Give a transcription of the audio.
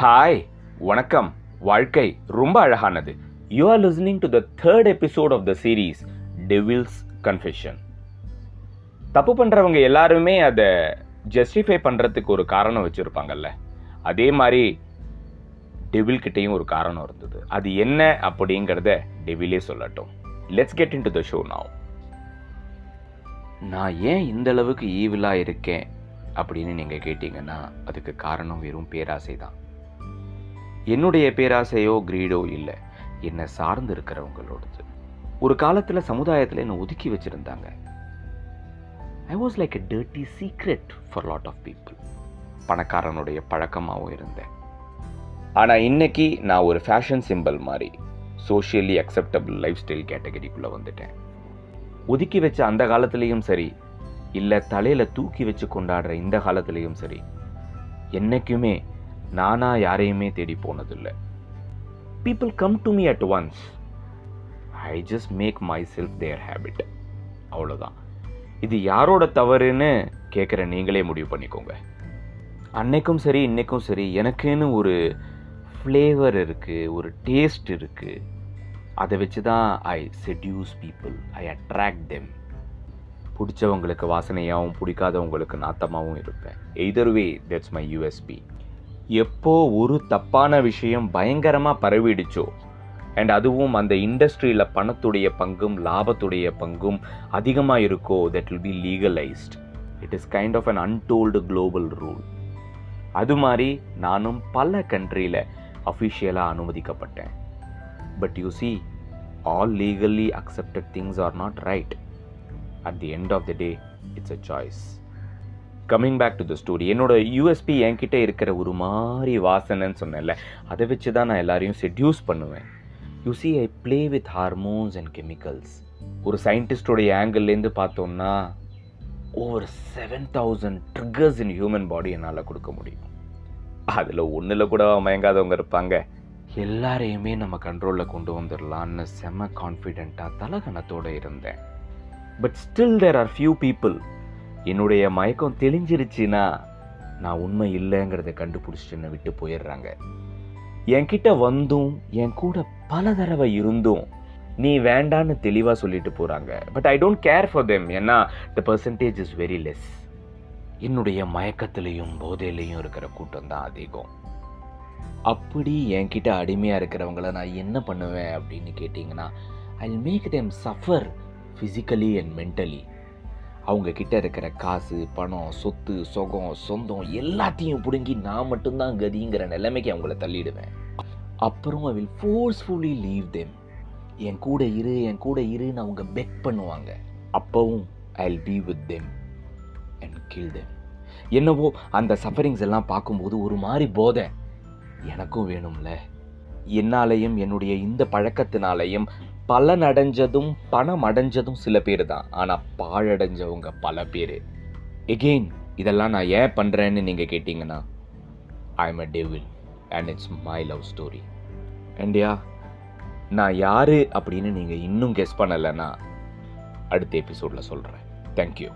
Hi வணக்கம். வாழ்க்கை ரொம்ப அழகானது. You are listening to the third episode of the series devil's confession தப்பு பண்ணுறவங்க எல்லாருமே அதை ஜஸ்டிஃபை பண்ணுறதுக்கு ஒரு காரணம் வச்சுருப்பாங்கல்ல. அதே மாதிரி டெவில் கிட்டேயும் ஒரு காரணம் இருந்தது. அது என்ன அப்படிங்கிறத டெவிலே சொல்லட்டும். Let's get into the show now நான் ஏன் இந்த அளவுக்கு ஈவிலாக இருக்கேன்? அப்படின்னு நீங்கள் கேட்டிங்கன்னா அதுக்கு காரணம் வெறும் பேராசை தான். என்னுடைய பேராசையோ கிரீடோ இல்லை. என்னை சார்ந்து இருக்கிறவங்களோடது. ஒரு காலத்தில் சமுதாயத்தில் என்னை ஒதுக்கி வச்சுருந்தாங்க. I was like a dirty secret for lot of people பணக்காரனுடைய பழக்கமாகவும் இருந்தேன். ஆனால் இன்னைக்கு நான் ஒரு ஃபேஷன் சிம்பிள் மாதிரி சோஷியலி அக்செப்டபிள் லைஃப் ஸ்டைல் கேட்டகரிக்குள்ளே வந்துட்டேன். ஒதுக்கி வச்ச அந்த காலத்துலேயும் சரி இல்லை தலையில் தூக்கி வச்சு கொண்டாடுற இந்த காலத்துலேயும் சரி என்னைக்குமே நானாக யாரையுமே தேடி போனதில்லை. People come to me at once I just make myself their habit அவ்வளோதான் இது யாரோட தவறுன்னு கேட்குற நீங்களே முடிவு பண்ணிக்கோங்க. அன்னைக்கும் சரி இன்னைக்கும் சரி எனக்குன்னு ஒரு ஃப்ளேவர் இருக்குது ஒரு டேஸ்ட் இருக்குது அதை வச்சு தான் I seduce people I attract them பிடிச்சவங்களுக்கு வாசனையாகவும் பிடிக்காதவங்களுக்கு நாத்தமாகவும் இருப்பேன். எய்தர்வே தட்ஸ் மை யூஎஸ்பி எப்போ ஒரு தப்பான விஷயம் பயங்கரமாக பரவிடுச்சோ அண்ட் அதுவும் அந்த இண்டஸ்ட்ரியில் பணத்துடைய பங்கும் லாபத்துடைய பங்கும் அதிகமாக இருக்கோ that will be legalized it is kind of un untold global rule அது மாதிரி நானும் பல கண்ட்ரியில் அஃபிஷியலாக அனுமதிக்கப்பட்டேன். But you see all legally accepted things are not right at the end of the day it's a choice coming back to the story என்னோட USB என்கிட்ட இருக்கிற ஒரு மாதிரி வாசனைன்னு சொன்னேன்ல அதை வச்சு தான் நான் எல்லாரையும் செட்யூஸ் பண்ணுவேன். You see I play with hormones and chemicals ஒரு சயின்டிஸ்டோடைய ஆங்கிள்லேருந்து பார்த்தோம்னா over seven thousand triggers in human body என்னால் கொடுக்க முடியும். அதில் ஒன்றில் கூட மயங்காதவங்க இருப்பாங்க. எல்லாரையுமே நம்ம கண்ட்ரோலில் கொண்டு வந்துடலான்னு செம கான்ஃபிடெண்ட்டாக தலகணத்தோடு இருந்தேன். But still there are few people என்னுடைய மயக்கம் தெளிஞ்சிருச்சுன்னா நான் உண்மை இல்லைங்கிறத கண்டுபிடிச்சிட்டு விட்டு போயிடுறாங்க. என்கிட்ட வந்தும் என் கூட பல தடவை இருந்தும் நீ வேண்டான்னு தெளிவாக சொல்லிட்டு போகிறாங்க but I don't care for them ஏன்னா the percentage is very less என்னுடைய மயக்கத்திலையும் போதையிலையும் இருக்கிற கூட்டம் தான் அதிகம். அப்படி என்கிட்ட அடிமையாக இருக்கிறவங்கள நான் என்ன பண்ணுவேன் அப்படின்னு கேட்டிங்கன்னா I make them suffer physically and mentally அவங்கக்கிட்ட இருக்கிற காசு பணம் சொத்து சொகம் சொந்தம் எல்லாத்தையும் பிடுங்கி நான் மட்டும்தான் கதிங்கிற நிலைமைக்கு அவங்கள தள்ளிடுவேன். அப்புறம் I will forcefully leave them என் கூட இரு என் கூட இருன்னு அவங்க பெக் பண்ணுவாங்க. அப்பவும் I will be with them and kill them என்னவோ அந்த சஃபரிங்ஸ் எல்லாம் பார்க்கும்போது ஒரு மாதிரி போதை. எனக்கும் வேணும்ல. என்னாலையும் என்னுடைய இந்த பழக்கத்தினாலையும் பலன் அடைஞ்சதும் பணம் அடைஞ்சதும் சில பேர் தான் ஆனால் பாழடைஞ்சவங்க பல பேர். எகெயின் இதெல்லாம் நான் ஏன் பண்ணுறேன்னு நீங்கள் கேட்டிங்கன்னா I am a devil and it's my love story அண்ட்யா நான் யார் அப்படின்னு நீங்கள் இன்னும் கெஸ் பண்ணலைன்னா அடுத்த எபிசோடில் சொல்கிறேன் தேங்க்யூ